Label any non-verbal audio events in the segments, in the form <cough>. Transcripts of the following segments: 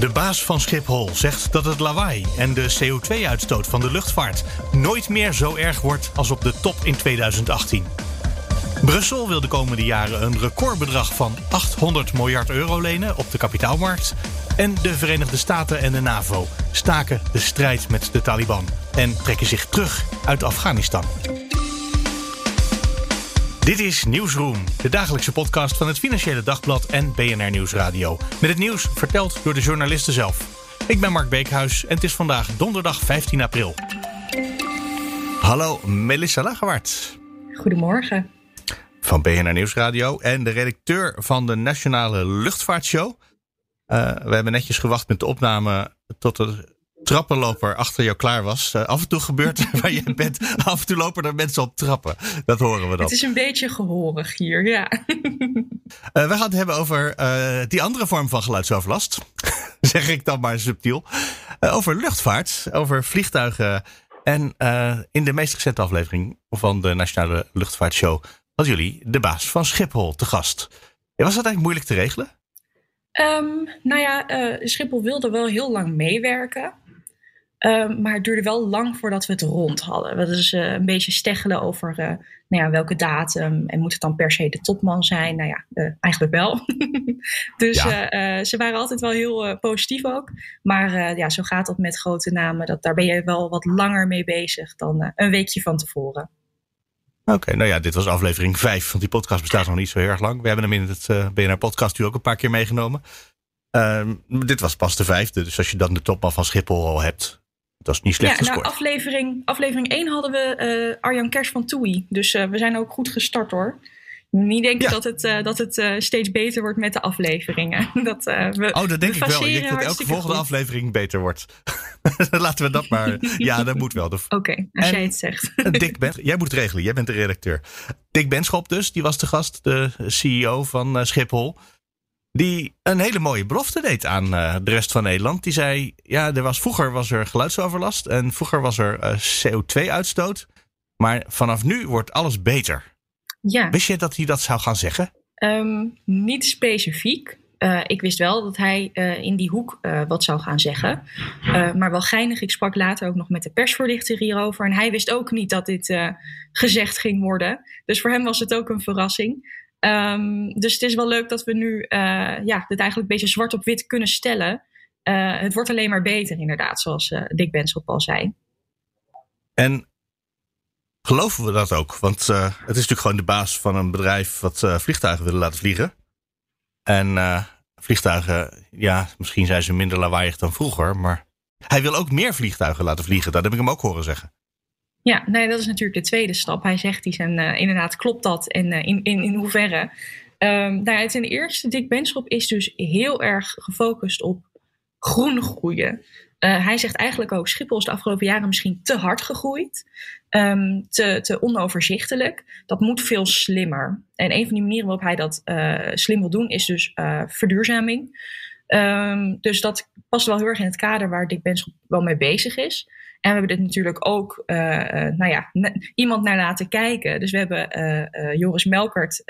De baas van Schiphol zegt dat het lawaai en de CO2-uitstoot van de luchtvaart nooit meer zo erg wordt als op de top in 2018. Brussel wil de komende jaren een recordbedrag van 800 miljard euro lenen op de kapitaalmarkt. En de Verenigde Staten en de NAVO staken de strijd met de Taliban en trekken zich terug uit Afghanistan. Dit is Nieuwsroom, de dagelijkse podcast van het Financiële Dagblad en BNR Nieuwsradio. Met het nieuws verteld door de journalisten zelf. Ik ben Mark Beekhuis en het is vandaag donderdag 15 april. Hallo, Melissa Lagerwaard. Goedemorgen. Van BNR Nieuwsradio en de redacteur van de Nationale Luchtvaartshow. Uh, we hebben netjes gewacht met de opname tot de trappenloper achter jou klaar was. Uh, af en toe gebeurt <laughs> waar je bent. Af en toe lopen er mensen op trappen. Dat horen we dan. Het is een beetje gehorig hier, ja. Uh, <laughs> we gaan het hebben over uh, die andere vorm van geluidsoverlast. <laughs> zeg ik dan maar subtiel. over luchtvaart, over vliegtuigen. En in de meest recente aflevering van de Nationale Luchtvaartshow had jullie de baas van Schiphol te gast. Was dat eigenlijk moeilijk te regelen? Um, nou ja, Schiphol wilde wel heel lang meewerken. Ehm, maar het duurde wel lang voordat we het rond hadden. We dus uh, een beetje steggelen over uh, nou ja, welke datum en moet het dan per se de topman zijn? Nou ja, uh, eigenlijk wel. <laughs> dus ze waren altijd wel heel positief ook. Maar ja, zo gaat dat met grote namen. Dat, daar ben je wel wat langer mee bezig dan een weekje van tevoren. Oké, nou ja, dit was aflevering 5, want die podcast bestaat nog niet zo heel erg lang. We hebben hem in het BNR Podcast nu ook een paar keer meegenomen. Ehm, dit was pas de vijfde, dus als je dan de topman van Schiphol al hebt, dat is niet slecht ja, Nou, aflevering, aflevering 1 hadden we uh, Arjan Kers van Toei. Dus uh, we zijn ook goed gestart hoor. Niet denken ja. dat het, uh, dat het steeds beter wordt met de afleveringen. <laughs> Dat, we, oh, dat denk ik wel. Ik denk dat elke volgende goed. aflevering beter wordt. <laughs> Laten we dat maar. <laughs> Ja, dat moet wel. Oké, okay, als en, jij het zegt. Dick ben, jij moet het regelen. Jij bent de redacteur. Dick Benschop dus, die was de gast, de CEO van Schiphol. Die een hele mooie belofte deed aan uh, de rest van Nederland. Die zei: Ja, er was, vroeger was er geluidsoverlast en vroeger was er uh, CO2-uitstoot. Maar vanaf nu wordt alles beter. Ja. Wist je dat hij dat zou gaan zeggen? Um, niet specifiek. Uh, ik wist wel dat hij in die hoek wat zou gaan zeggen. maar wel geinig. Ik sprak later ook nog met de persvoorlichter hierover. En hij wist ook niet dat dit gezegd ging worden. Dus voor hem was het ook een verrassing. Um, dus het is wel leuk dat we nu uh, ja, dit eigenlijk een beetje zwart op wit kunnen stellen. Uh, het wordt alleen maar beter, inderdaad, zoals uh, Dick Benschop al zei. En geloven we dat ook? Want het is natuurlijk gewoon de baas van een bedrijf wat vliegtuigen willen laten vliegen. En vliegtuigen, ja, misschien zijn ze minder lawaaiig dan vroeger, maar hij wil ook meer vliegtuigen laten vliegen. Dat heb ik hem ook horen zeggen. Ja, nee, dat is natuurlijk de tweede stap. Hij zegt iets en uh, inderdaad klopt dat en uh, in, in, in hoeverre. Um, nou, ten eerste, Dick Benschop is dus heel erg gefocust op groen groeien. Uh, hij zegt eigenlijk ook, Schiphol is de afgelopen jaren misschien te hard gegroeid. Um, te, te onoverzichtelijk. Dat moet veel slimmer. En een van die manieren waarop hij dat slim wil doen is dus verduurzaming. Um, dus dat past wel heel erg in het kader waar Dick Benschop wel mee bezig is. En we hebben dit natuurlijk ook, uh, nou ja, iemand naar laten kijken. Dus we hebben uh, Joris Melkert,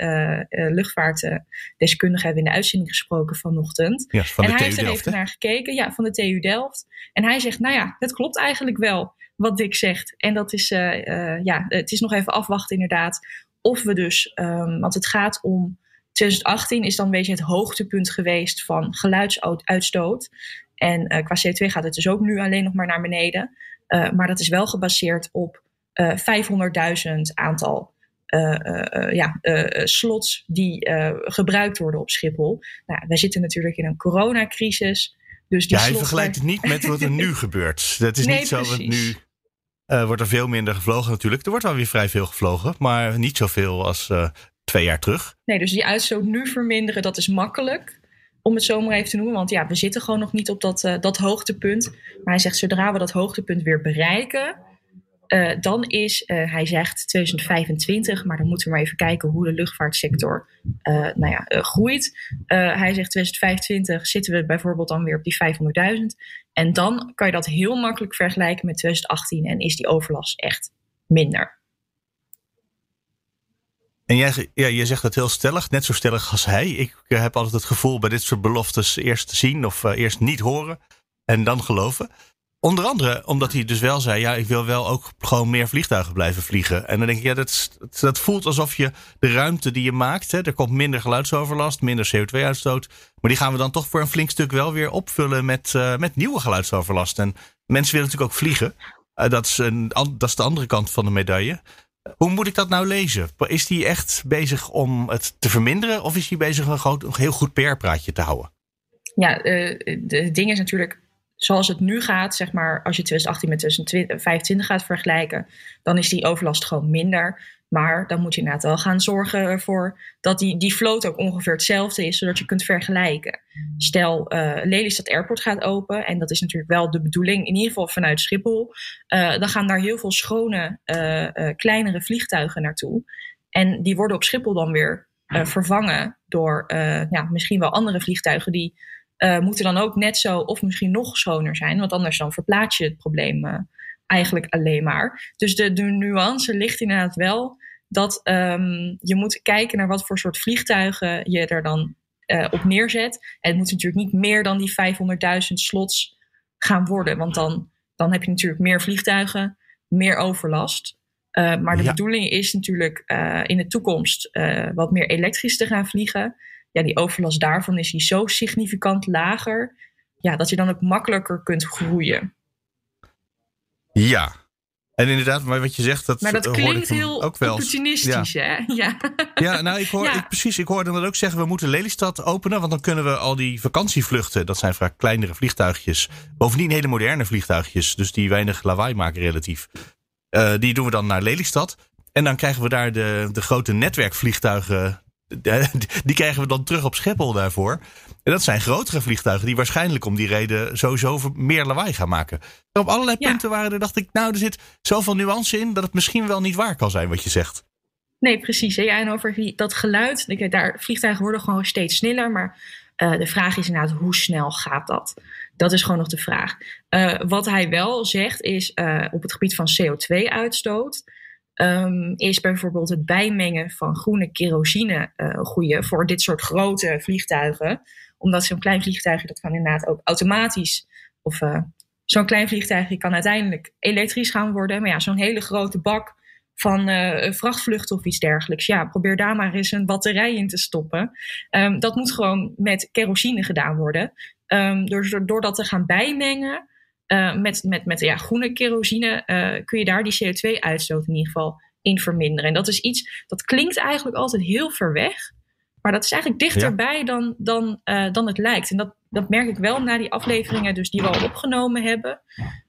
luchtvaartdeskundige, hebben in de uitzending gesproken vanochtend. Ja, van en hij TU heeft er even naar gekeken, ja, van de TU Delft. En hij zegt, nou ja, het klopt eigenlijk wel wat Dick zegt. En dat is, ja, het is nog even afwachten inderdaad. Of we dus, um, want het gaat om 2018 is dan een beetje het hoogtepunt geweest van geluidsuitstoot. En uh, qua CO2 gaat het dus ook nu alleen nog maar naar beneden. Uh, maar dat is wel gebaseerd op uh, 500.000 aantal uh, ja, slots die gebruikt worden op Schiphol. Nou, wij zitten natuurlijk in een coronacrisis. Dus die ja, hij vergelijkt het niet met wat er nu <laughs> gebeurt. Dat is nee, niet zo, precies. want nu wordt er veel minder gevlogen natuurlijk. Er wordt wel weer vrij veel gevlogen, maar niet zoveel als twee jaar terug. Nee, dus die uitstoot nu verminderen, dat is makkelijk om het zo maar even te noemen. Want ja, we zitten gewoon nog niet op dat, uh, dat hoogtepunt. Maar hij zegt, zodra we dat hoogtepunt weer bereiken, Uh, dan is, uh, hij zegt 2025, maar dan moeten we maar even kijken hoe de luchtvaartsector nou ja, groeit. hij zegt 2025 zitten we bijvoorbeeld dan weer op die 500.000. En dan kan je dat heel makkelijk vergelijken met 2018 en is die overlast echt minder. En jij, ja, jij zegt dat heel stellig, net zo stellig als hij. Ik heb altijd het gevoel bij dit soort beloftes eerst zien of eerst niet horen en dan geloven. Onder andere omdat hij dus wel zei: ja, ik wil wel ook gewoon meer vliegtuigen blijven vliegen. En dan denk ik, ja, dat, dat voelt alsof je de ruimte die je maakt, hè, er komt minder geluidsoverlast, minder CO2-uitstoot. Maar die gaan we dan toch voor een flink stuk wel weer opvullen met, uh, met nieuwe geluidsoverlast. En mensen willen natuurlijk ook vliegen. Uh, dat, is een, dat is de andere kant van de medaille. Hoe moet ik dat nou lezen? Is hij echt bezig om het te verminderen? Of is hij bezig een, een heel goed PR-praatje te houden? Ja, uh, de ding is natuurlijk zoals het nu gaat, zeg maar, als je 2018 met 2025 gaat vergelijken, dan is die overlast gewoon minder. Maar dan moet je inderdaad wel gaan zorgen ervoor dat die, die vloot ook ongeveer hetzelfde is, zodat je kunt vergelijken. Stel, uh, Lelystad Airport gaat open, en dat is natuurlijk wel de bedoeling, in ieder geval vanuit Schiphol. Uh, dan gaan daar heel veel schone, uh, kleinere vliegtuigen naartoe. En die worden op Schiphol dan weer vervangen door ja, misschien wel andere vliegtuigen die uh, moeten dan ook net zo of misschien nog schoner zijn. Want anders dan verplaats je het probleem uh, eigenlijk alleen maar. Dus de, de nuance ligt inderdaad wel dat um, je moet kijken naar wat voor soort vliegtuigen je er dan uh, op neerzet. En het moet natuurlijk niet meer dan die 500.000 slots gaan worden. Want dan, dan heb je natuurlijk meer vliegtuigen, meer overlast. Maar de ja. bedoeling is natuurlijk in de toekomst wat meer elektrisch te gaan vliegen ja, die overlast daarvan is die zo significant lager, ja, dat je dan ook makkelijker kunt groeien. Ja, en inderdaad, maar wat je zegt, dat Maar dat klinkt heel ook wel. opportunistisch, ja. hè? Ja, ja nou, ik hoor, ja. Ik, precies, ik hoorde dat ook zeggen, we moeten Lelystad openen, want dan kunnen we al die vakantievluchten, dat zijn vaak kleinere vliegtuigjes, bovendien hele moderne vliegtuigjes, dus die weinig lawaai maken relatief. Uh, die doen we dan naar Lelystad. En dan krijgen we daar de, de grote netwerkvliegtuigen <laughs> die krijgen we dan terug op Schiphol daarvoor. En dat zijn grotere vliegtuigen die waarschijnlijk om die reden sowieso meer lawaai gaan maken. op allerlei ja. punten waren er, dacht ik, nou, er zit zoveel nuance in dat het misschien wel niet waar kan zijn wat je zegt. Nee, precies. Ja, en over dat geluid, daar, vliegtuigen worden gewoon steeds sneller, maar uh, de vraag is inderdaad, hoe snel gaat dat? Dat is gewoon nog de vraag. Uh, wat hij wel zegt is, uh, op het gebied van CO2-uitstoot, um, is bijvoorbeeld het bijmengen van groene kerosine uh, goede voor dit soort grote vliegtuigen. Omdat zo'n klein vliegtuigje, dat kan inderdaad ook automatisch. Of uh, zo'n klein vliegtuigje kan uiteindelijk elektrisch gaan worden. Maar ja, zo'n hele grote bak van uh, vrachtvluchten of iets dergelijks. Ja, probeer daar maar eens een batterij in te stoppen. Um, dat moet gewoon met kerosine gedaan worden. Um, door, door dat te gaan bijmengen, uh, met, met, met ja, groene kerosine uh, kun je daar die CO2-uitstoot in ieder geval in verminderen. En dat is iets, dat klinkt eigenlijk altijd heel ver weg. Maar dat is eigenlijk dichterbij ja. dan, dan, uh, dan het lijkt. En dat, dat merk ik wel na die afleveringen dus die we al opgenomen hebben.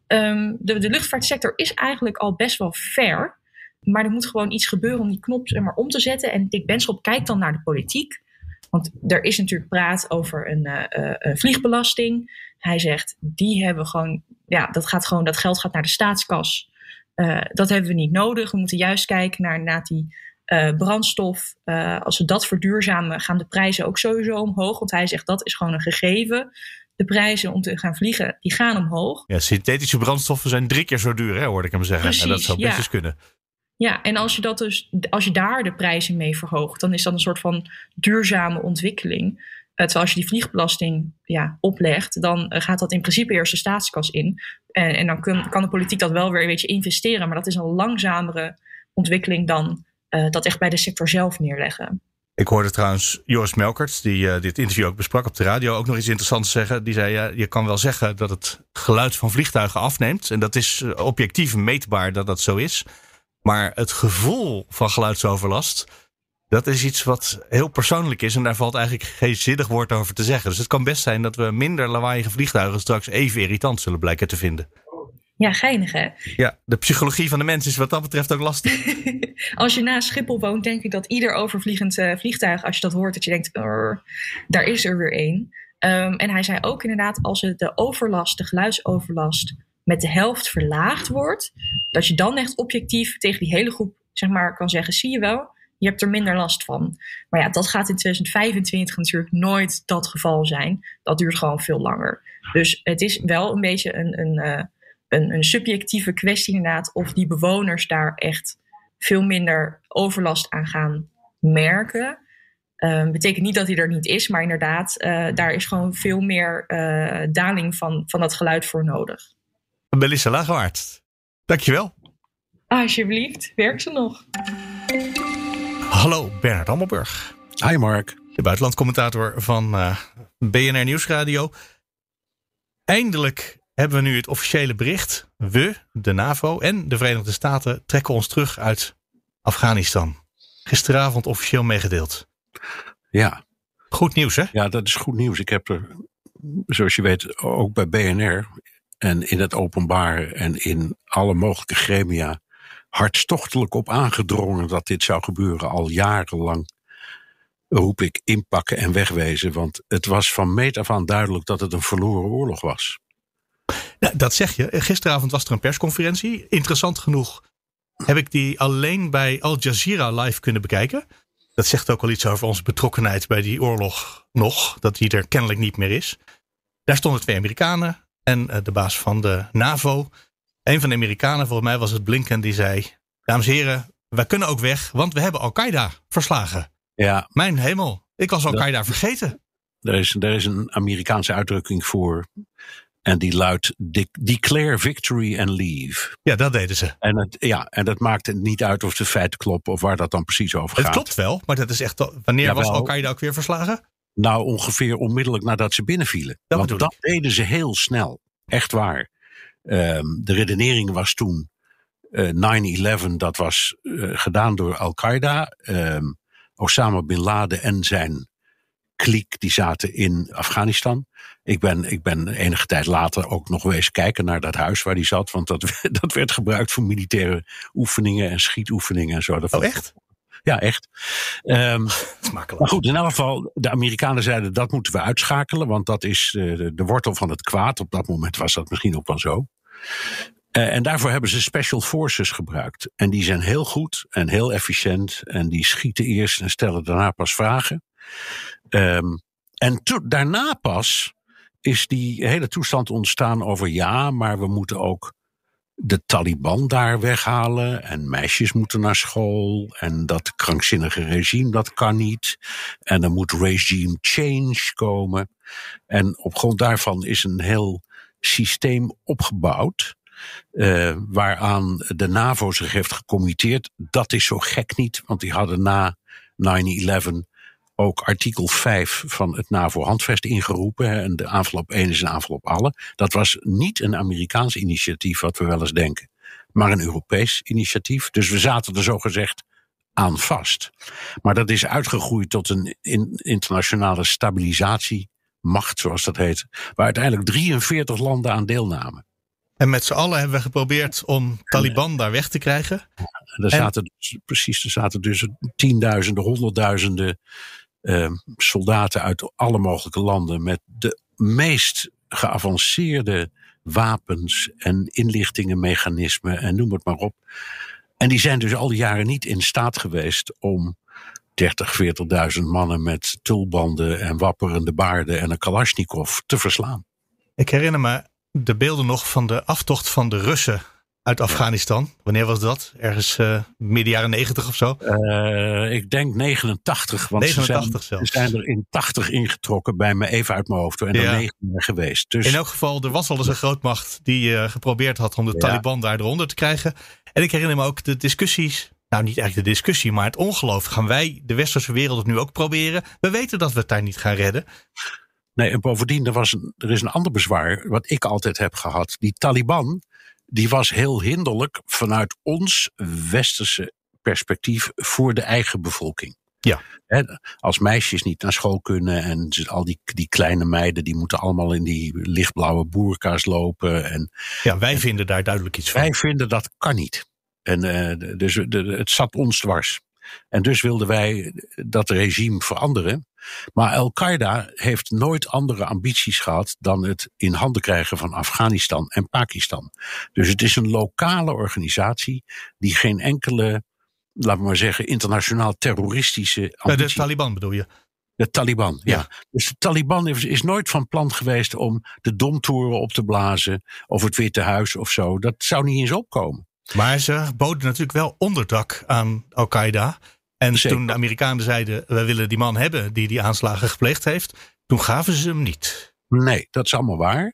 Um, de, de luchtvaartsector is eigenlijk al best wel ver. Maar er moet gewoon iets gebeuren om die knop maar, om te zetten. En Dick Benschop kijkt dan naar de politiek. Want er is natuurlijk praat over een, uh, een vliegbelasting. Hij zegt, die hebben gewoon, ja, dat gaat gewoon, dat geld gaat naar de staatskas. Uh, dat hebben we niet nodig. We moeten juist kijken naar, naar die uh, brandstof. Uh, als we dat verduurzamen, gaan de prijzen ook sowieso omhoog. Want hij zegt dat is gewoon een gegeven. De prijzen om te gaan vliegen, die gaan omhoog. Ja, synthetische brandstoffen zijn drie keer zo duur, hè, hoorde ik hem zeggen. Precies, en dat zou best ja. eens kunnen. Ja, en als je, dat dus, als je daar de prijzen mee verhoogt, dan is dat een soort van duurzame ontwikkeling. Terwijl als je die vliegbelasting ja, oplegt, dan gaat dat in principe eerst de staatskas in. En, en dan kun, kan de politiek dat wel weer een beetje investeren. Maar dat is een langzamere ontwikkeling dan uh, dat echt bij de sector zelf neerleggen. Ik hoorde trouwens Joris Melkert, die dit interview ook besprak op de radio, ook nog iets interessants zeggen. Die zei, ja, je kan wel zeggen dat het geluid van vliegtuigen afneemt. En dat is objectief meetbaar dat dat zo is. Maar het gevoel van geluidsoverlast, dat is iets wat heel persoonlijk is. En daar valt eigenlijk geen zinnig woord over te zeggen. Dus het kan best zijn dat we minder lawaaiige vliegtuigen straks even irritant zullen blijken te vinden. Ja, geinig hè? Ja, de psychologie van de mens is wat dat betreft ook lastig. <laughs> als je naast Schiphol woont, denk ik dat ieder overvliegend uh, vliegtuig, als je dat hoort, dat je denkt, daar is er weer één. Um, en hij zei ook inderdaad, als het de overlast, de geluidsoverlast, met de helft verlaagd wordt, dat je dan echt objectief tegen die hele groep zeg maar, kan zeggen: zie je wel, je hebt er minder last van. Maar ja, dat gaat in 2025 natuurlijk nooit dat geval zijn. Dat duurt gewoon veel langer. Dus het is wel een beetje een, een, eh, een, een subjectieve kwestie inderdaad of die bewoners daar echt veel minder overlast aan gaan merken. Uh, betekent niet dat hij er niet is, maar inderdaad, uh, daar is gewoon veel meer uh, daling van, van dat geluid voor nodig. Melissa Lagewaard, dankjewel. Alsjeblieft, werkt ze nog. Hallo, Bernard Hammelburg. Hi Mark. De buitenlandcommentator van uh, BNR Nieuwsradio. Eindelijk hebben we nu het officiële bericht. We, de NAVO en de Verenigde Staten trekken ons terug uit Afghanistan. Gisteravond officieel meegedeeld. Ja. Goed nieuws, hè? Ja, dat is goed nieuws. Ik heb er, zoals je weet, ook bij BNR en in het openbaar en in alle mogelijke gremia hartstochtelijk op aangedrongen dat dit zou gebeuren. Al jarenlang roep ik inpakken en wegwezen. Want het was van meet af aan duidelijk dat het een verloren oorlog was. Ja, dat zeg je. Gisteravond was er een persconferentie. Interessant genoeg heb ik die alleen bij Al Jazeera live kunnen bekijken. Dat zegt ook al iets over onze betrokkenheid bij die oorlog nog. Dat die er kennelijk niet meer is. Daar stonden twee Amerikanen en eh, de baas van de NAVO. Een van de Amerikanen, volgens mij was het Blinken, die zei: Dames en heren, wij kunnen ook weg, want we hebben Al-Qaeda verslagen. Ja. Mijn hemel, ik was Al-Qaeda vergeten. Er is, er is een Amerikaanse uitdrukking voor. En die luidt: declare victory and leave. Ja, dat deden ze. En, het, ja, en dat maakt het niet uit of de feiten kloppen of waar dat dan precies over gaat. Het klopt wel, maar dat is echt. Wanneer Jawel. was Al-Qaeda ook weer verslagen? Nou, ongeveer onmiddellijk nadat ze binnenvielen. Dat Want dat ik. deden ze heel snel. Echt waar. Um, de redenering was toen uh, 9-11, dat was uh, gedaan door Al-Qaeda. Um, Osama bin Laden en zijn kliek, die zaten in Afghanistan. Ik ben, ik ben enige tijd later ook nog eens kijken naar dat huis waar die zat. Want dat, <laughs> dat werd gebruikt voor militaire oefeningen en schietoefeningen en zo. Dat oh, echt? Ja, echt. <laughs> Um, maar goed, in elk geval, de Amerikanen zeiden dat moeten we uitschakelen, want dat is uh, de, wortel van het kwaad. Op dat moment was dat misschien ook wel zo. Uh, en daarvoor hebben ze special forces gebruikt. En die zijn heel goed en heel efficiënt. En die schieten eerst en stellen daarna pas vragen. Um, en daarna pas is die hele toestand ontstaan over ja, maar we moeten ook de Taliban daar weghalen en meisjes moeten naar school en dat krankzinnige regime dat kan niet en er moet regime change komen en op grond daarvan is een heel systeem opgebouwd uh, waaraan de NAVO zich heeft gecommitteerd. Dat is zo gek niet, want die hadden na 9-11 ook artikel 5 van het NAVO-handvest ingeroepen. En de aanval op één is een aanval op alle. Dat was niet een Amerikaans initiatief, wat we wel eens denken, maar een Europees initiatief. Dus we zaten er zogezegd aan vast. Maar dat is uitgegroeid tot een in, internationale stabilisatiemacht, zoals dat heet, waar uiteindelijk 43 landen aan deelnamen. En met z'n allen hebben we geprobeerd om Taliban daar weg te krijgen. Er zaten dus, precies, er zaten dus tienduizenden, honderdduizenden uh, soldaten uit alle mogelijke landen met de meest geavanceerde wapens en inlichtingenmechanismen en noem het maar op. En die zijn dus al die jaren niet in staat geweest om 30, 40.000 mannen met tulbanden en wapperende baarden en een Kalashnikov te verslaan. Ik herinner me de beelden nog van de aftocht van de Russen uit Afghanistan. Wanneer was dat? Ergens uh, midden jaren 90 of zo? Uh, ik denk 89. Want 89 ze, zijn, ze zijn er in 80 ingetrokken bij me even uit mijn hoofd. En er ja. 9 geweest. Dus, in elk geval, er was al eens een grootmacht die uh, geprobeerd had om de ja. Taliban daar eronder te krijgen. En ik herinner me ook de discussies. Nou, niet eigenlijk de discussie, maar het ongeloof. Gaan wij de westerse wereld het nu ook proberen? We weten dat we het daar niet gaan redden. Nee, en bovendien, er, was een, er is een ander bezwaar, wat ik altijd heb gehad. Die Taliban, die was heel hinderlijk vanuit ons westerse perspectief voor de eigen bevolking. Ja. He, als meisjes niet naar school kunnen en al die, die kleine meiden die moeten allemaal in die lichtblauwe boerka's lopen. En, ja, wij en, vinden daar duidelijk iets van. Wij vinden dat kan niet. En uh, dus de, het zat ons dwars. En dus wilden wij dat regime veranderen. Maar Al-Qaeda heeft nooit andere ambities gehad dan het in handen krijgen van Afghanistan en Pakistan. Dus het is een lokale organisatie die geen enkele, laten we maar zeggen, internationaal terroristische ambitie... De Taliban bedoel je? De Taliban, ja. Dus de Taliban is, is, nooit van plan geweest om de domtoren op te blazen of het Witte Huis of zo. Dat zou niet eens opkomen. Maar ze boden natuurlijk wel onderdak aan Al-Qaeda. En toen de Amerikanen zeiden: we willen die man hebben die die aanslagen gepleegd heeft, toen gaven ze hem niet. Nee, dat is allemaal waar.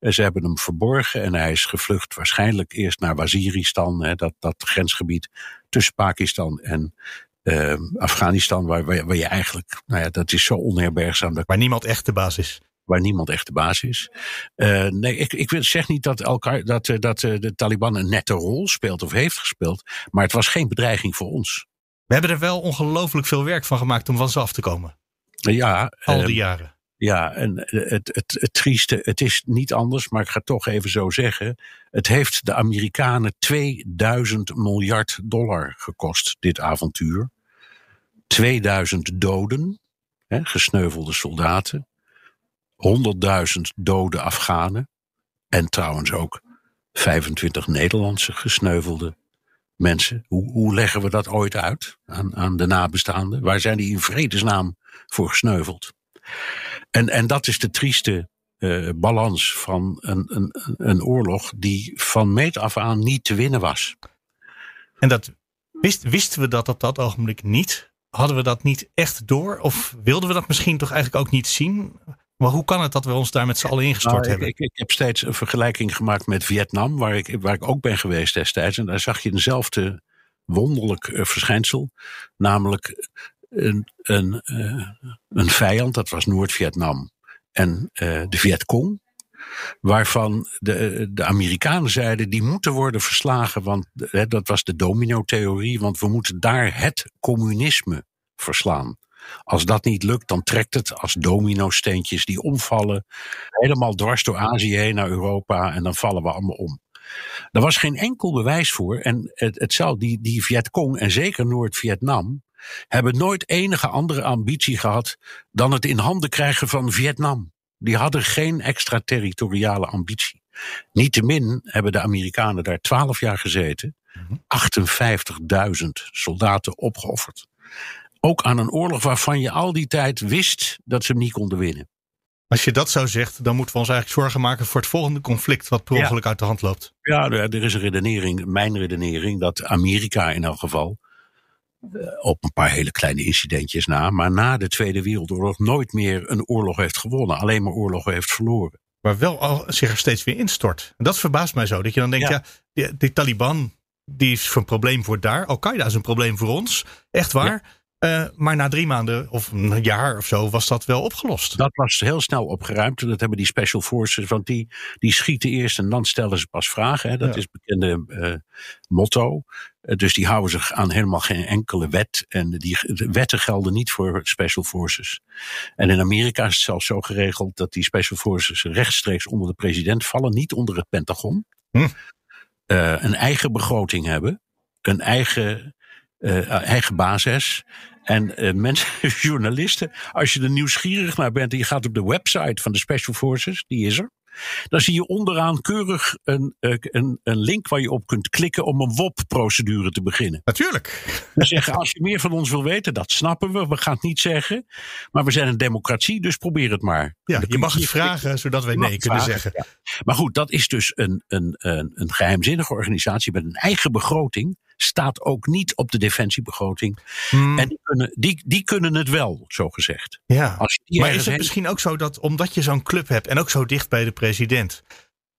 Ze hebben hem verborgen en hij is gevlucht waarschijnlijk eerst naar Waziristan, hè, dat, dat grensgebied tussen Pakistan en uh, Afghanistan, waar, waar, je eigenlijk, nou ja, dat is zo onherbergzaam. Dat, waar niemand echt de baas is. Waar niemand echt de baas is. Uh, nee, ik, ik zeg niet dat, elkaar, dat, eh, dat de Taliban een nette rol speelt of heeft gespeeld, maar het was geen bedreiging voor ons. We hebben er wel ongelooflijk veel werk van gemaakt om van ze af te komen. Ja. Al die uh, jaren. Ja, en het, het, het, het trieste, het is niet anders, maar ik ga het toch even zo zeggen. Het heeft de Amerikanen 2000 miljard dollar gekost, dit avontuur. 2000 doden, hè, gesneuvelde soldaten. 100.000 dode Afghanen. En trouwens ook 25 Nederlandse gesneuvelde mensen. Hoe, hoe leggen we dat ooit uit aan, aan de nabestaanden? Waar zijn die in vredesnaam voor gesneuveld? En, en dat is de trieste uh, balans van een, een, een oorlog die van meet af aan niet te winnen was. En dat wist, wisten we dat op dat ogenblik niet? Hadden we dat niet echt door? Of wilden we dat misschien toch eigenlijk ook niet zien? Maar hoe kan het dat we ons daar met z'n allen ingestort nou, hebben? Ik, ik, heb steeds een vergelijking gemaakt met Vietnam, waar ik, waar ik ook ben geweest destijds. En daar zag je eenzelfde wonderlijk uh, verschijnsel. Namelijk een, een, uh, een vijand, dat was Noord-Vietnam. En uh, de Vietcong, waarvan de, de Amerikanen zeiden die moeten worden verslagen, want hè, dat was de domino-theorie, want we moeten daar het communisme verslaan. Als dat niet lukt, dan trekt het als domino-steentjes die omvallen, helemaal dwars door Azië heen naar Europa en dan vallen we allemaal om. Er was geen enkel bewijs voor en het, het zou die, die Vietcong en zeker Noord-Vietnam hebben nooit enige andere ambitie gehad dan het in handen krijgen van Vietnam. Die hadden geen extraterritoriale ambitie. Niettemin hebben de Amerikanen daar twaalf jaar gezeten, 58.000 soldaten opgeofferd. Ook aan een oorlog waarvan je al die tijd wist dat ze hem niet konden winnen. Als je dat zo zegt, dan moeten we ons eigenlijk zorgen maken voor het volgende conflict wat per ongeluk uit de hand loopt. Ja, er is een redenering, mijn redenering, dat Amerika in elk geval eh, op een paar hele kleine incidentjes na, maar na de Tweede Wereldoorlog nooit meer een oorlog heeft gewonnen, alleen maar oorlogen heeft verloren. Maar wel al zich er steeds weer instort. En dat verbaast mij zo. Dat je dan denkt, ja, die, die, Taliban die is een probleem voor daar. Al-Qaeda is een probleem voor ons. Echt waar. Ja. Uh, maar na drie maanden of een jaar of zo was dat wel opgelost. Dat was heel snel opgeruimd. Dat hebben die special forces, want die, die schieten eerst en dan stellen ze pas vragen. Hè. Dat ja. is het bekende uh, motto. Uh, dus die houden zich aan helemaal geen enkele wet. En die wetten gelden niet voor special forces. En in Amerika is het zelfs zo geregeld dat die special forces rechtstreeks onder de president vallen, niet onder het Pentagon. Hm. een eigen begroting hebben. Een eigen, eigen basis. En uh, mensen, <laughs> journalisten, als je er nieuwsgierig naar bent en je gaat op de website van de Special Forces, die is er. Dan zie je onderaan keurig een, een, een link waar je op kunt klikken om een WOP-procedure te beginnen. Natuurlijk. We zeggen, als je meer van ons wil weten, dat snappen we. We gaan het niet zeggen. Maar we zijn een democratie, dus probeer het maar. Ja, je mag het vragen, zodat wij nee kunnen vragen, zeggen. Ja. Maar goed, dat is dus een, een, een, een geheimzinnige organisatie met een eigen begroting staat ook niet op de defensiebegroting. Hmm. En die kunnen, die, die kunnen het wel, zo gezegd. Ja. maar is het misschien ook zo dat omdat je zo'n club hebt en ook zo dicht bij de president,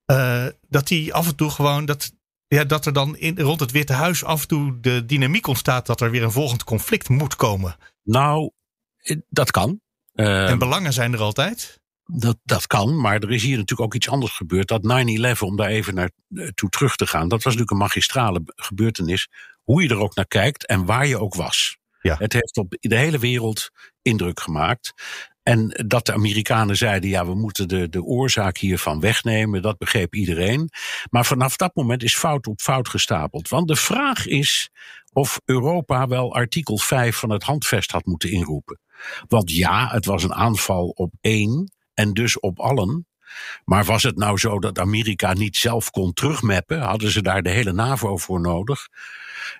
uh, dat die af en toe gewoon dat. Ja, dat er dan in, rond het Witte Huis af en toe de dynamiek ontstaat dat er weer een volgend conflict moet komen. Nou, dat kan. Uh, en belangen zijn er altijd? Dat, dat kan, maar er is hier natuurlijk ook iets anders gebeurd. Dat 9-11, om daar even naartoe terug te gaan, dat was natuurlijk een magistrale gebeurtenis. Hoe je er ook naar kijkt en waar je ook was. Ja. Het heeft op de hele wereld indruk gemaakt. En dat de Amerikanen zeiden, ja, we moeten de, de oorzaak hiervan wegnemen, dat begreep iedereen. Maar vanaf dat moment is fout op fout gestapeld. Want de vraag is of Europa wel artikel 5 van het handvest had moeten inroepen. Want ja, het was een aanval op één en dus op allen. Maar was het nou zo dat Amerika niet zelf kon terugmappen? Hadden ze daar de hele NAVO voor nodig?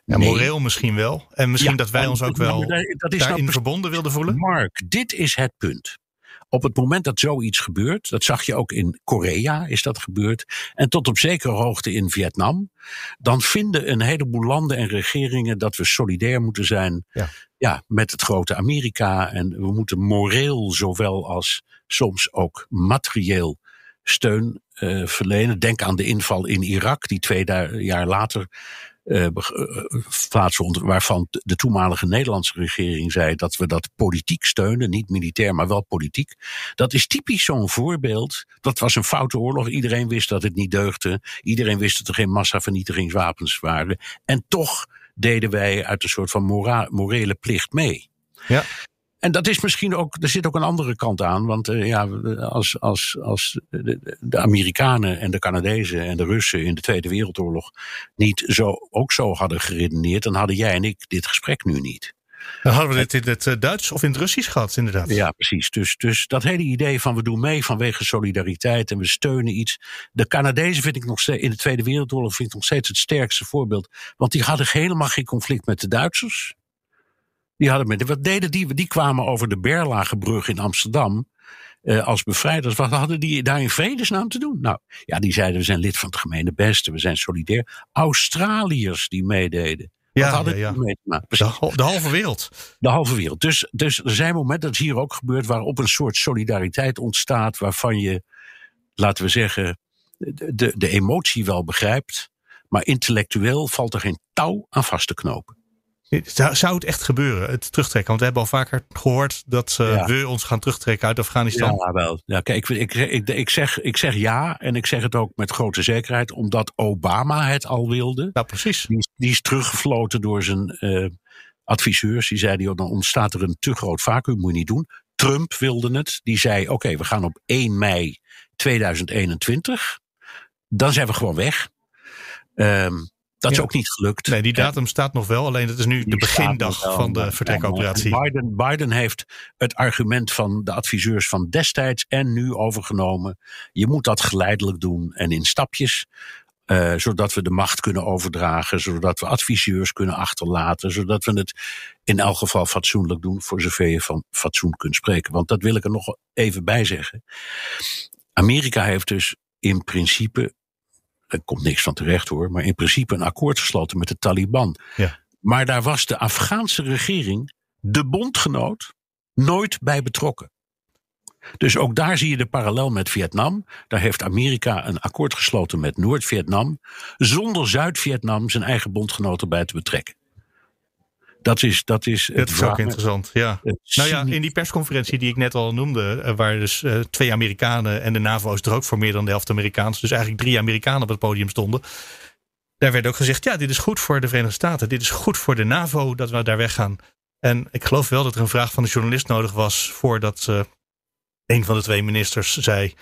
Ja, moreel misschien wel. En misschien dat wij ons ook wel dat is daarin verbonden wilden voelen. Mark, dit is het punt. Op het moment dat zoiets gebeurt, dat zag je ook in Korea, is dat gebeurd, en tot op zekere hoogte in Vietnam, dan vinden een heleboel landen en regeringen dat we solidair moeten zijn ja. Ja, met het grote Amerika. En we moeten moreel zowel als soms ook materieel steun uh, verlenen. Denk aan de inval in Irak, die twee jaar later uh, plaatsvond, waarvan de toenmalige Nederlandse regering zei dat we dat politiek steunen, niet militair, maar wel politiek. Dat is typisch zo'n voorbeeld. Dat was een foute oorlog. Iedereen wist dat het niet deugde. Iedereen wist dat er geen massavernietigingswapens waren. En toch deden wij uit een soort van morele plicht mee. Ja. En dat is misschien ook, er zit ook een andere kant aan. Want uh, ja, als, als, als de, de, Amerikanen en de Canadezen en de Russen in de Tweede Wereldoorlog niet zo, ook zo hadden geredeneerd, dan hadden jij en ik dit gesprek nu niet. Dan hadden we dit in het eh, Duits of in het Russisch gehad, inderdaad. Ja, precies. Dus, dus dat hele idee van we doen mee vanwege solidariteit en we steunen iets. De Canadezen vind ik nog steeds, in de Tweede Wereldoorlog vind ik nog steeds het sterkste voorbeeld. Want die hadden helemaal geen conflict met de Duitsers. Die hadden met, wat deden die? Die kwamen over de Berlagebrug in Amsterdam. Uh, als bevrijders. Wat hadden die daar in vredesnaam te doen? Nou, ja, die zeiden we zijn lid van het gemene beste, we zijn solidair. Australiërs die meededen. Ja, hadden ja, ja. Mee de, de, halve wereld. De halve wereld. Dus, dus er zijn momenten, dat is hier ook gebeurd, waarop een soort solidariteit ontstaat, waarvan je, laten we zeggen, de, de emotie wel begrijpt, maar intellectueel valt er geen touw aan vast te knopen. Zou, het echt gebeuren, het terugtrekken? Want we hebben al vaker gehoord dat uh, we ons gaan terugtrekken uit Afghanistan. Ja, wel. Ja, kijk, ik, ik, ik, zeg, ik zeg ja en ik zeg het ook met grote zekerheid, omdat Obama het al wilde. Nou, precies. Die, die is teruggefloten door zijn uh, adviseurs. Die zeiden, dan ontstaat er een te groot vacuüm, moet je niet doen. Trump wilde het. Die zei, oké, we gaan op 1 mei 2021. Dan zijn we gewoon weg. Um, dat is ook niet gelukt. Nee, die datum staat nog wel. Alleen het is nu de begindag van de vertrekoperatie. Biden, Biden heeft het argument van de adviseurs van destijds en nu overgenomen. Je moet dat geleidelijk doen en in stapjes. Uh, zodat we de macht kunnen overdragen, zodat we adviseurs kunnen achterlaten, zodat we het in elk geval fatsoenlijk doen, voor zover je van fatsoen kunt spreken. Want dat wil ik er nog even bij zeggen. Amerika heeft dus in principe er komt niks van terecht hoor, maar in principe een akkoord gesloten met de Taliban. Ja. Maar daar was de Afghaanse regering, de bondgenoot, nooit bij betrokken. Dus ook daar zie je de parallel met Vietnam. Daar heeft Amerika een akkoord gesloten met Noord-Vietnam, zonder Zuid-Vietnam zijn eigen bondgenoten bij te betrekken. Dat is, dat is, dat is ook interessant. Ja. Nou ja, in die persconferentie die ik net al noemde, eh, waar dus uh, twee Amerikanen en de NAVO is er ook voor meer dan de helft Amerikaans, dus eigenlijk drie Amerikanen op het podium stonden. Daar werd ook gezegd: ja, dit is goed voor de Verenigde Staten. Dit is goed voor de NAVO dat we daar weggaan. En ik geloof wel dat er een vraag van de journalist nodig was voordat uh, een van de twee ministers zei: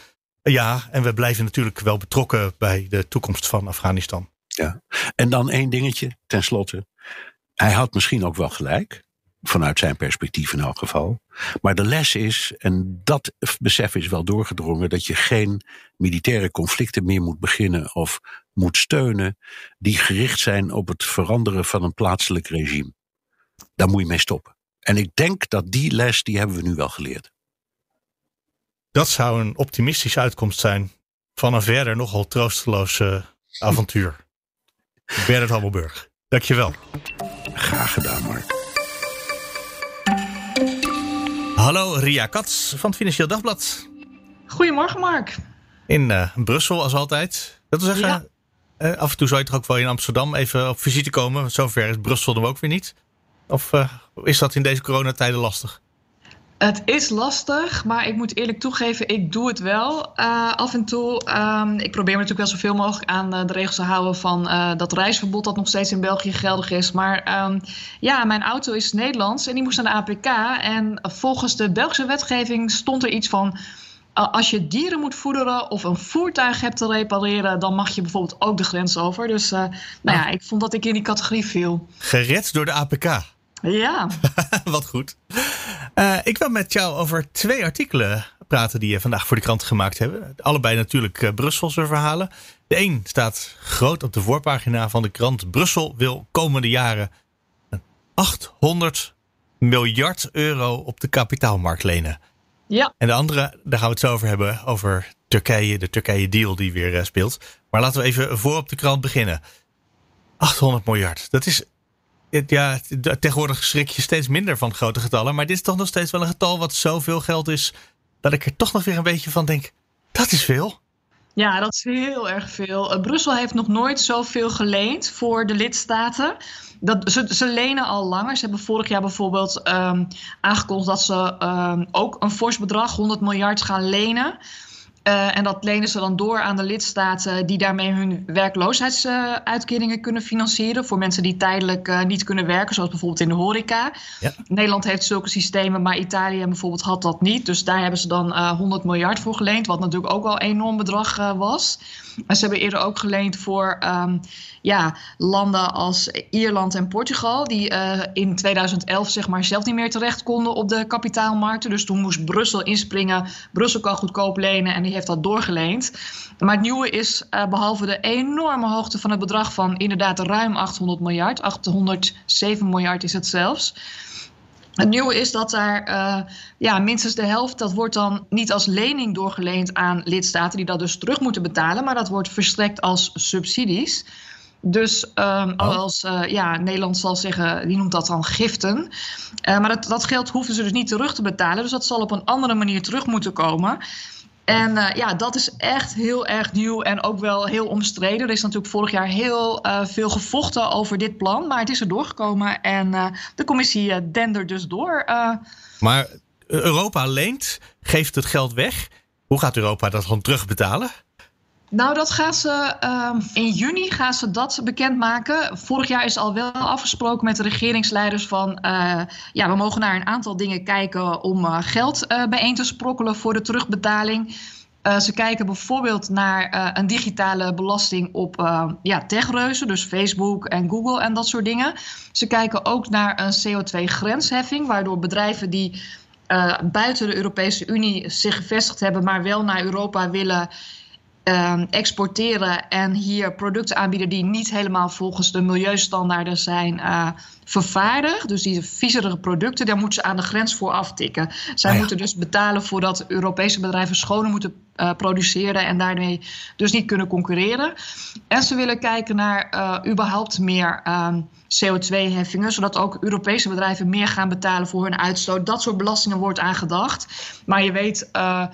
ja, en we blijven natuurlijk wel betrokken bij de toekomst van Afghanistan. Ja, en dan één dingetje tenslotte. Hij had misschien ook wel gelijk, vanuit zijn perspectief in elk geval. Maar de les is, en dat besef is wel doorgedrongen, dat je geen militaire conflicten meer moet beginnen of moet steunen die gericht zijn op het veranderen van een plaatselijk regime. Daar moet je mee stoppen. En ik denk dat die les, die hebben we nu wel geleerd. Dat zou een optimistische uitkomst zijn van een verder nogal troosteloos uh, avontuur. <laughs> Bernard Hammelburg, dankjewel. Graag gedaan, Mark. Hallo, Ria Katz van het Financieel Dagblad. Goedemorgen, Mark. In uh, Brussel, als altijd. Dat wil zeggen, uh, af en toe zou je toch ook wel in Amsterdam even op visite komen. Zover is Brussel dan ook weer niet. Of uh, is dat in deze coronatijden lastig? Het is lastig, maar ik moet eerlijk toegeven, ik doe het wel uh, af en toe. Um, ik probeer me natuurlijk wel zoveel mogelijk aan uh, de regels te houden van uh, dat reisverbod dat nog steeds in België geldig is. Maar um, ja, mijn auto is Nederlands en die moest aan de APK. En volgens de Belgische wetgeving stond er iets van als je dieren moet voederen of een voertuig hebt te repareren, dan mag je bijvoorbeeld ook de grens over. Dus uh, nou ja, ik vond dat ik in die categorie viel. Gered door de APK. Ja. <laughs> Wat goed. Uh, ik wil met jou over twee artikelen praten die je vandaag voor de krant gemaakt hebben. Allebei natuurlijk uh, Brusselse verhalen. De een staat groot op de voorpagina van de krant. Brussel wil komende jaren 800 miljard euro op de kapitaalmarkt lenen. Ja. En de andere, daar gaan we het zo over hebben, over Turkije, de Turkije-deal die weer uh, speelt. Maar laten we even voor op de krant beginnen. 800 miljard, dat is ja, tegenwoordig schrik je steeds minder van grote getallen. Maar dit is toch nog steeds wel een getal wat zoveel geld is. Dat ik er toch nog weer een beetje van denk: dat is veel. Ja, dat is heel erg veel. Uh, Brussel heeft nog nooit zoveel geleend voor de lidstaten. Dat, ze, ze lenen al langer. Ze hebben vorig jaar bijvoorbeeld um, aangekondigd dat ze um, ook een fors bedrag, 100 miljard, gaan lenen. Uh, en dat lenen ze dan door aan de lidstaten die daarmee hun werkloosheidsuitkeringen uh, kunnen financieren. Voor mensen die tijdelijk uh, niet kunnen werken, zoals bijvoorbeeld in de horeca. Ja. Nederland heeft zulke systemen, maar Italië bijvoorbeeld had dat niet. Dus daar hebben ze dan 100 miljard voor geleend, wat natuurlijk ook wel een enorm bedrag was. En ze hebben eerder ook geleend voor um, ja, landen als Ierland en Portugal, die in 2011 zeg maar zelf niet meer terecht konden op de kapitaalmarkten. Dus toen moest Brussel inspringen. Brussel kan goedkoop lenen en die heeft dat doorgeleend. Maar het nieuwe is, uh, behalve de enorme hoogte van het bedrag van inderdaad ruim 800 miljard, 807 miljard is het zelfs. Het nieuwe is dat daar uh, ja, minstens de helft, dat wordt dan niet als lening doorgeleend aan lidstaten die dat dus terug moeten betalen, maar dat wordt verstrekt als subsidies. Dus um, oh. als uh, ja, Nederland zal zeggen, die noemt dat dan giften. Uh, maar dat, dat geld hoeven ze dus niet terug te betalen. Dus dat zal op een andere manier terug moeten komen. En uh, ja, dat is echt heel erg nieuw en ook wel heel omstreden. Er is natuurlijk vorig jaar heel uh, veel gevochten over dit plan, maar het is er doorgekomen en uh, de commissie dendert dus door. Maar Europa leent, geeft het geld weg. Hoe gaat Europa dat gewoon terugbetalen? Nou, dat gaan ze uh, in juni gaan ze dat bekendmaken. Vorig jaar is al wel afgesproken met de regeringsleiders van uh, ja, we mogen naar een aantal dingen kijken om uh, geld uh, bijeen te sprokkelen voor de terugbetaling. ze kijken bijvoorbeeld naar een digitale belasting op ja, techreuzen, dus Facebook en Google en dat soort dingen. Ze kijken ook naar een CO2-grensheffing, waardoor bedrijven die buiten de Europese Unie zich gevestigd hebben, maar wel naar Europa willen uh, exporteren en hier producten aanbieden die niet helemaal volgens de milieustandaarden zijn uh, vervaardigd. Dus die viezere producten, daar moeten ze aan de grens voor aftikken. Zij ah, ja. moeten dus betalen voordat Europese bedrijven schoner moeten uh, produceren en daarmee dus niet kunnen concurreren. En ze willen kijken naar uh, überhaupt meer ehm, CO2-heffingen, zodat ook Europese bedrijven meer gaan betalen voor hun uitstoot. Dat soort belastingen wordt aangedacht. Maar je weet uh,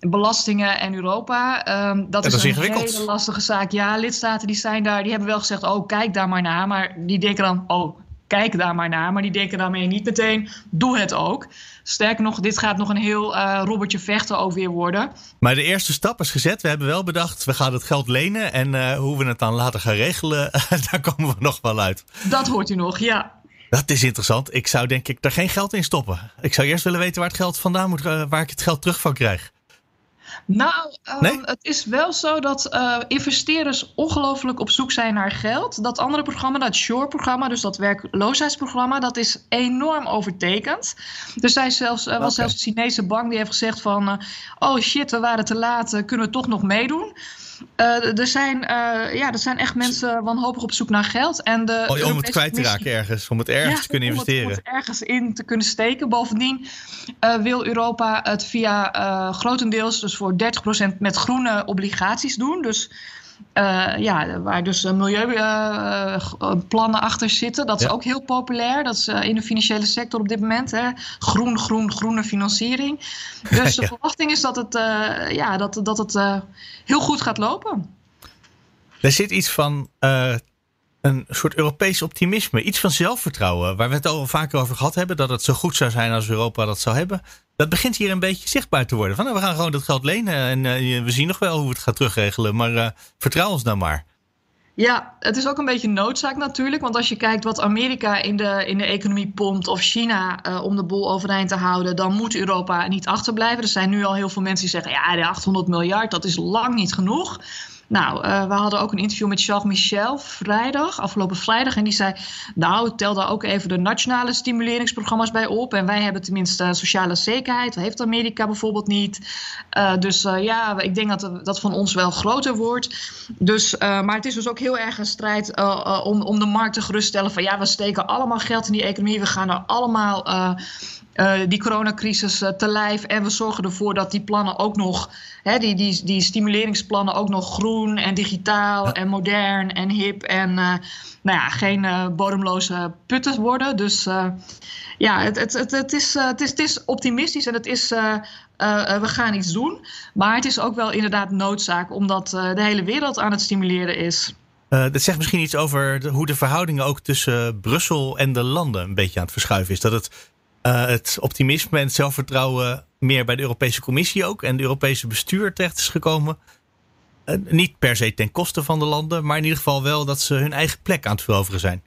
belastingen en Europa. Um, dat, is, dat is een hele lastige zaak. Ja, lidstaten die zijn daar, die hebben wel gezegd: oh, kijk daar maar naar. Maar die denken dan: oh, kijk daar maar naar. Maar die denken daarmee niet meteen: doe het ook. Sterker nog, dit gaat nog een heel uh, robbertje vechten over weer worden. Maar de eerste stap is gezet. We hebben wel bedacht: we gaan het geld lenen. En uh, hoe we het dan later gaan regelen, <laughs> daar komen we nog wel uit. Dat hoort u nog, ja. Dat is interessant. Ik zou denk ik er geen geld in stoppen. Ik zou eerst willen weten waar het geld vandaan moet, uh, waar ik het geld terug van krijg. Nou, um, nee? het is wel zo dat uh, investeerders ongelooflijk op zoek zijn naar geld. Dat andere programma, dat SURE-programma, dus dat werkloosheidsprogramma, dat is enorm overtekend. Er zijn zelfs, uh, was okay. zelfs de Chinese bank die heeft gezegd van... Uh, oh shit, we waren te laat, kunnen we toch nog meedoen? Uh, er, zijn, uh, ja, er zijn echt mensen wanhopig op zoek naar geld. En de oh, om het kwijt te raken ergens, om het ergens ja, te kunnen investeren. Het, om het ergens in te kunnen steken. Bovendien uh, wil Europa het via grotendeels, dus voor 30% met groene obligaties doen. Dus uh, ja, waar dus milieuplannen uh, achter zitten. Dat is ja. ook heel populair. Dat is uh, in de financiële sector op dit moment. Hè. Groen, groen, groene financiering. Dus <laughs> de verwachting is dat het, ja, dat, dat het heel goed gaat lopen. Er zit iets van een soort Europees optimisme, iets van zelfvertrouwen, waar we het al vaker over gehad hebben, dat het zo goed zou zijn als Europa dat zou hebben. Dat begint hier een beetje zichtbaar te worden. Van, nou, we gaan gewoon dat geld lenen en uh, we zien nog wel hoe we het gaan terugregelen, maar uh, vertrouw ons nou maar. Ja, het is ook een beetje noodzaak natuurlijk. Want als je kijkt wat Amerika in de, in de economie pompt of China uh, om de boel overeind te houden, dan moet Europa niet achterblijven. Er zijn nu al heel veel mensen die zeggen: ja, de 800 miljard, dat is lang niet genoeg. Nou, uh, we hadden ook een interview met Charles Michel vrijdag, afgelopen vrijdag. En die zei, nou, tel daar ook even de nationale stimuleringsprogramma's bij op. En wij hebben tenminste sociale zekerheid. Dat heeft Amerika bijvoorbeeld niet. Uh, dus uh, ja, ik denk dat dat van ons wel groter wordt. Dus, maar het is dus ook heel erg een strijd om, om de markt te geruststellen. Van ja, we steken allemaal geld in die economie. We gaan er allemaal uh, die coronacrisis uh, te lijf. En we zorgen ervoor dat die plannen ook nog, hè, die, die, die stimuleringsplannen ook nog groen en digitaal en modern en hip en uh, nou ja, geen bodemloze putten worden. Dus ja, het, het, het, het, is, het, is, het is optimistisch en het is, we gaan iets doen. Maar het is ook wel inderdaad noodzaak, omdat de hele wereld aan het stimuleren is. dat zegt misschien iets over de, hoe de verhoudingen ook tussen Brussel en de landen een beetje aan het verschuiven is. Dat het uh, het optimisme en het zelfvertrouwen meer bij de Europese Commissie ook en de Europese bestuur terecht is gekomen. Uh, niet per se ten koste van de landen, maar in ieder geval wel dat ze hun eigen plek aan het veroveren zijn.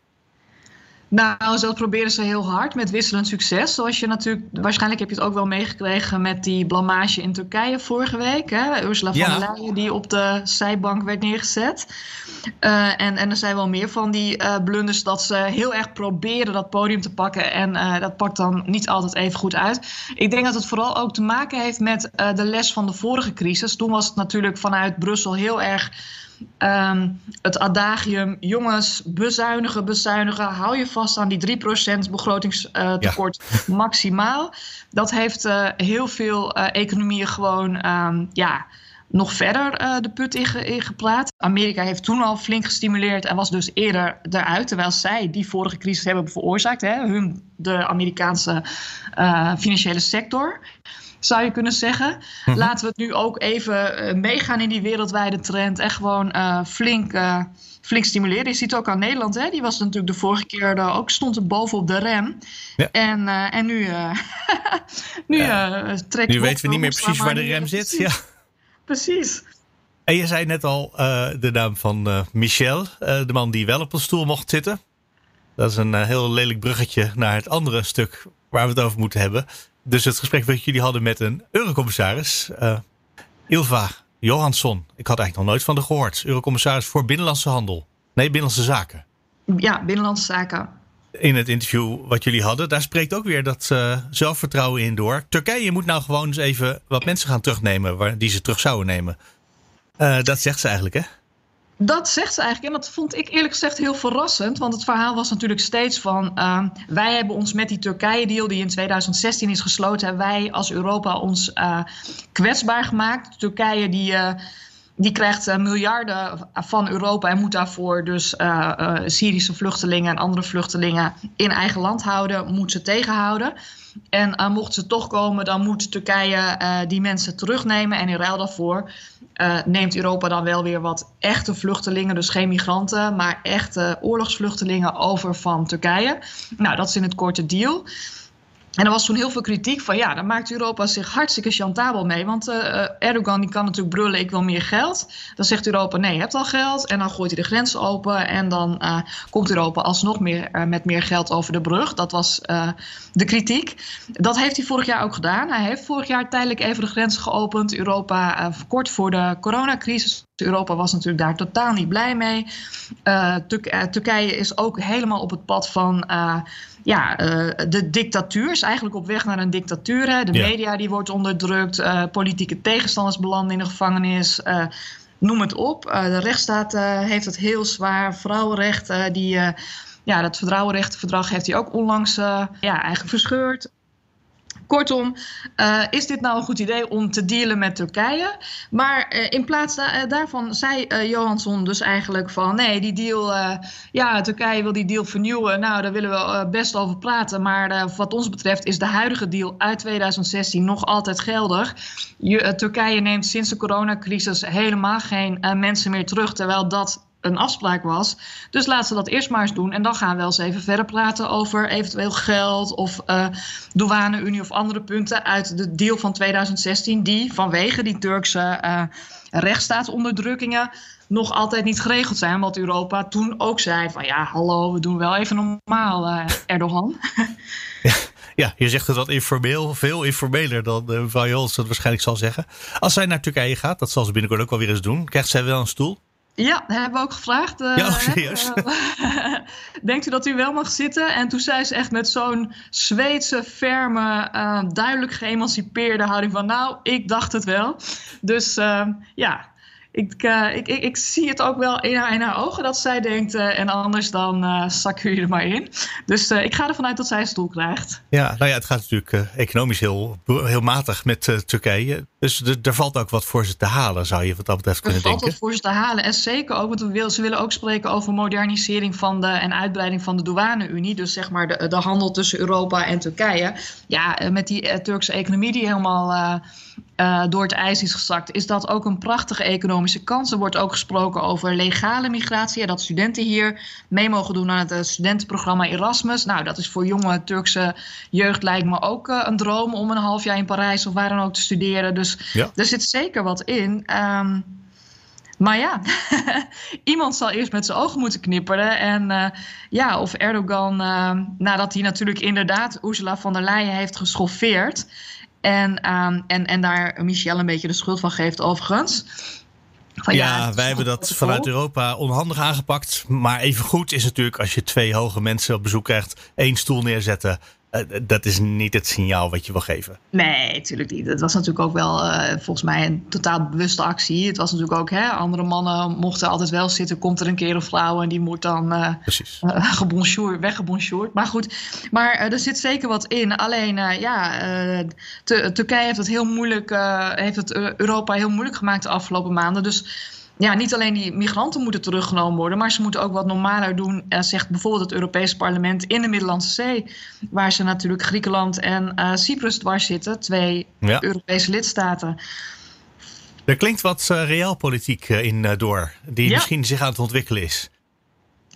Nou, dat proberen ze heel hard met wisselend succes. Zoals je natuurlijk, waarschijnlijk heb je het ook wel meegekregen met die blamage in Turkije vorige week. Hè? Ursula von der Leyen die op de zijbank werd neergezet. Uh, en, en er zijn wel meer van die uh, blunders dat ze heel erg proberen dat podium te pakken. En uh, dat pakt dan niet altijd even goed uit. Ik denk dat het vooral ook te maken heeft met de les van de vorige crisis. Toen was het natuurlijk vanuit Brussel heel erg Um, het adagium, jongens, bezuinigen, bezuinigen. Hou je vast aan die 3% begrotingstekort ja. <laughs> maximaal. Dat heeft uh, heel veel uh, economieën gewoon um, ja, nog verder uh, de put ingeplaatst. Amerika heeft toen al flink gestimuleerd en was dus eerder eruit. Terwijl zij die vorige crisis hebben veroorzaakt. Hè, hun, de Amerikaanse financiële sector zou je kunnen zeggen. Mhm. Laten we het nu ook even uh, meegaan in die wereldwijde trend en gewoon uh, flink, uh, flink stimuleren. Je ziet het ook aan Nederland, hè? die was natuurlijk de vorige keer ook, stond er boven op de rem. Ja. En, en nu, <laughs> nu ja. trekt Nu weten we niet meer precies waar de rem zit. <laughs> Ja. Precies. En je zei net al de naam van Michel, de man die wel op een stoel mocht zitten. Dat is een heel lelijk bruggetje naar het andere stuk waar we het over moeten hebben. Dus het gesprek wat jullie hadden met een eurocommissaris, uh, Ilva Johansson. Ik had eigenlijk nog nooit van haar gehoord. Eurocommissaris voor Binnenlandse Handel. Nee, Binnenlandse Zaken. Ja, Binnenlandse Zaken. In het interview wat jullie hadden, daar spreekt ook weer dat uh, zelfvertrouwen in door. Turkije moet nou gewoon eens even wat mensen gaan terugnemen waar, die ze terug zouden nemen. Uh, dat zegt ze eigenlijk, hè? Dat zegt ze eigenlijk. En dat vond ik eerlijk gezegd heel verrassend. Want het verhaal was natuurlijk steeds van... Uh, wij hebben ons met die Turkije-deal die in 2016 is gesloten... wij als Europa ons uh, kwetsbaar gemaakt. Turkije die... Uh, die krijgt miljarden van Europa en moet daarvoor dus Syrische vluchtelingen en andere vluchtelingen in eigen land houden, moet ze tegenhouden. En mocht ze toch komen, dan moet Turkije die mensen terugnemen. En in ruil daarvoor neemt Europa dan wel weer wat echte vluchtelingen, dus geen migranten, maar echte oorlogsvluchtelingen over van Turkije. Nou, dat is in het korte deal. En er was toen heel veel kritiek van ja, dan maakt Europa zich hartstikke chantabel mee. Want uh, Erdogan die kan natuurlijk brullen, ik wil meer geld. Dan zegt Europa nee, je hebt al geld. En dan gooit hij de grens open en dan uh, komt Europa alsnog meer, met meer geld over de brug. Dat was de kritiek. Dat heeft hij vorig jaar ook gedaan. Hij heeft vorig jaar tijdelijk even de grens geopend. Europa kort voor de coronacrisis. Europa was natuurlijk daar totaal niet blij mee. Turk Turkije is ook helemaal op het pad van ja, uh, de dictatuur is eigenlijk op weg naar een dictatuur. Hè. De media die wordt onderdrukt, uh, politieke tegenstanders belanden in de gevangenis. Uh, noem het op. de rechtsstaat heeft het heel zwaar. Vrouwenrechten, die, ja, dat vertrouwenrechtenverdrag heeft hij ook onlangs ja, eigenlijk verscheurd. Kortom, uh, is dit nou een goed idee om te dealen met Turkije? Maar uh, in plaats eh, daarvan zei uh, Johansson dus eigenlijk van... nee, die deal, ja, Turkije wil die deal vernieuwen. Nou, daar willen we best over praten. Maar wat ons betreft is de huidige deal uit 2016 nog altijd geldig. Je, Turkije neemt sinds de coronacrisis helemaal geen mensen meer terug... terwijl dat een afspraak was. Dus laten ze dat eerst maar eens doen. En dan gaan we wel eens even verder praten over eventueel geld of uh, douane-unie of andere punten uit de deal van 2016, die vanwege die Turkse uh, rechtsstaatsonderdrukkingen nog altijd niet geregeld zijn. Wat Europa toen ook zei van ja, hallo, we doen wel even normaal, uh, Erdogan. <laughs> ja, je zegt het wat informeel, veel informeler dan mevrouw Jols dat waarschijnlijk zal zeggen. Als zij naar Turkije gaat, dat zal ze binnenkort ook wel weer eens doen, krijgt zij wel een stoel? Ja, hebben we ook gevraagd. Uh, ja, oh, serieus? Uh, <laughs> denkt u dat u wel mag zitten? En toen zei ze echt met zo'n Zweedse, ferme, uh, duidelijk geëmancipeerde houding van... nou, ik dacht het wel. Dus ja, ik, uh, ik, ik, ik, zie het ook wel in haar, in haar ogen dat zij denkt. Uh, en anders dan uh, zak je er maar in. Dus ik ga ervan uit dat zij een stoel krijgt. Ja, nou ja, het gaat natuurlijk economisch heel, heel matig met Turkije. Dus er valt ook wat voor ze te halen, zou je wat dat betreft kunnen denken. Er valt wat voor ze te halen. En zeker ook, want we wil, ze willen ook spreken over modernisering van de, en uitbreiding van de douane-Unie. Dus zeg maar de, de handel tussen Europa en Turkije. Ja, met die Turkse economie die helemaal uh, door het ijs is gezakt, is dat ook een prachtige economische kans. Er wordt ook gesproken over legale migratie. dat studenten hier mee mogen doen aan het eh, studentenprogramma Erasmus. Nou, dat is voor jonge Turkse jeugd lijkt me ook uh, een droom om een half jaar in Parijs of waar dan ook te studeren. Dus ja. er zit zeker wat in. Um, maar ja, <laughs> iemand zal eerst met zijn ogen moeten knipperen. En uh, ja, of Erdogan, nadat hij natuurlijk inderdaad Ursula von der Leyen heeft geschoffeerd. En, um, en, en daar Michel een beetje de schuld van geeft, overigens. Van, ja, ja wij hebben dat vanuit Europa onhandig aangepakt. Maar even goed is natuurlijk als je twee hoge mensen op bezoek krijgt, één stoel neerzetten. Eh, dat is niet het signaal wat je wil geven. Nee, natuurlijk niet. Het was natuurlijk ook wel uh, volgens mij een totaal bewuste actie. Het was natuurlijk ook, hè, andere mannen mochten altijd wel zitten. Komt er een keer een vrouw en die moet dan uh, uh weggebonjourd. Maar goed, maar er zit zeker wat in. Alleen, ja, Turkije heeft het heel moeilijk, heeft het Europa heel moeilijk gemaakt de afgelopen maanden. Dus ja, niet alleen die migranten moeten teruggenomen worden, maar ze moeten ook wat normaler doen, uh, zegt bijvoorbeeld het Europese parlement in de Middellandse Zee, waar ze natuurlijk Griekenland en uh, Cyprus dwars zitten, twee Europese lidstaten. Er klinkt wat uh, realpolitiek in door, die misschien zich aan het ontwikkelen is.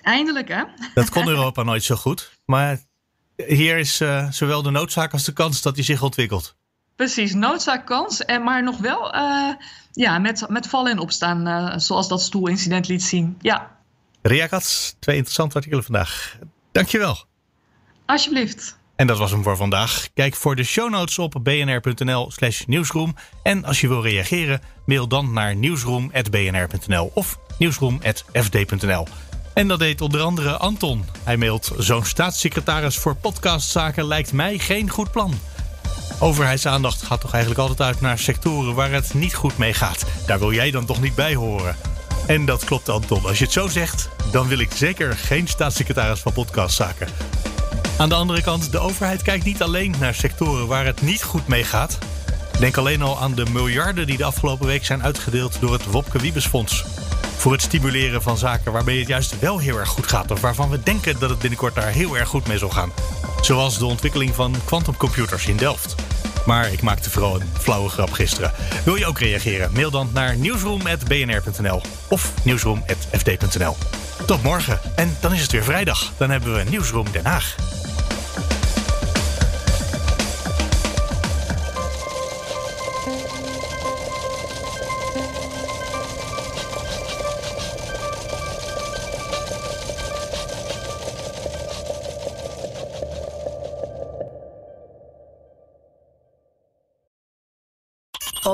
Eindelijk, hè? Dat kon Europa nooit zo goed. Maar hier is zowel de noodzaak als de kans dat die zich ontwikkelt. Precies, noodzaak, kans, en maar nog wel ja, met, met vallen en opstaan, uh, zoals dat stoelincident liet zien. Ja. Ria Katz, twee interessante artikelen vandaag. Dankjewel. Alsjeblieft. En dat was hem voor vandaag. Kijk voor de show notes op bnr.nl slash nieuwsroom. En als je wil reageren, mail dan naar nieuwsroom.bnr.nl of nieuwsroom.fd.nl. En dat deed onder andere Anton. Hij mailt, zo'n staatssecretaris voor podcastzaken lijkt mij geen goed plan. Overheidsaandacht gaat toch eigenlijk altijd uit naar sectoren waar het niet goed mee gaat. Daar wil jij dan toch niet bij horen? En dat klopt, Anton. Als je het zo zegt, dan wil ik zeker geen staatssecretaris van podcastzaken. Aan de andere kant, de overheid kijkt niet alleen naar sectoren waar het niet goed mee gaat. Denk alleen al aan de miljarden die de afgelopen week zijn uitgedeeld door het Wopke Wiebesfonds. Voor het stimuleren van zaken waarmee het juist wel heel erg goed gaat. Of waarvan we denken dat het binnenkort daar heel erg goed mee zal gaan. Zoals de ontwikkeling van quantumcomputers in Delft. Maar ik maakte vooral een flauwe grap gisteren. Wil je ook reageren? Mail dan naar nieuwsroom.bnr.nl of nieuwsroom.fd.nl. Tot morgen. En dan is het weer vrijdag. Dan hebben we Nieuwsroom Den Haag.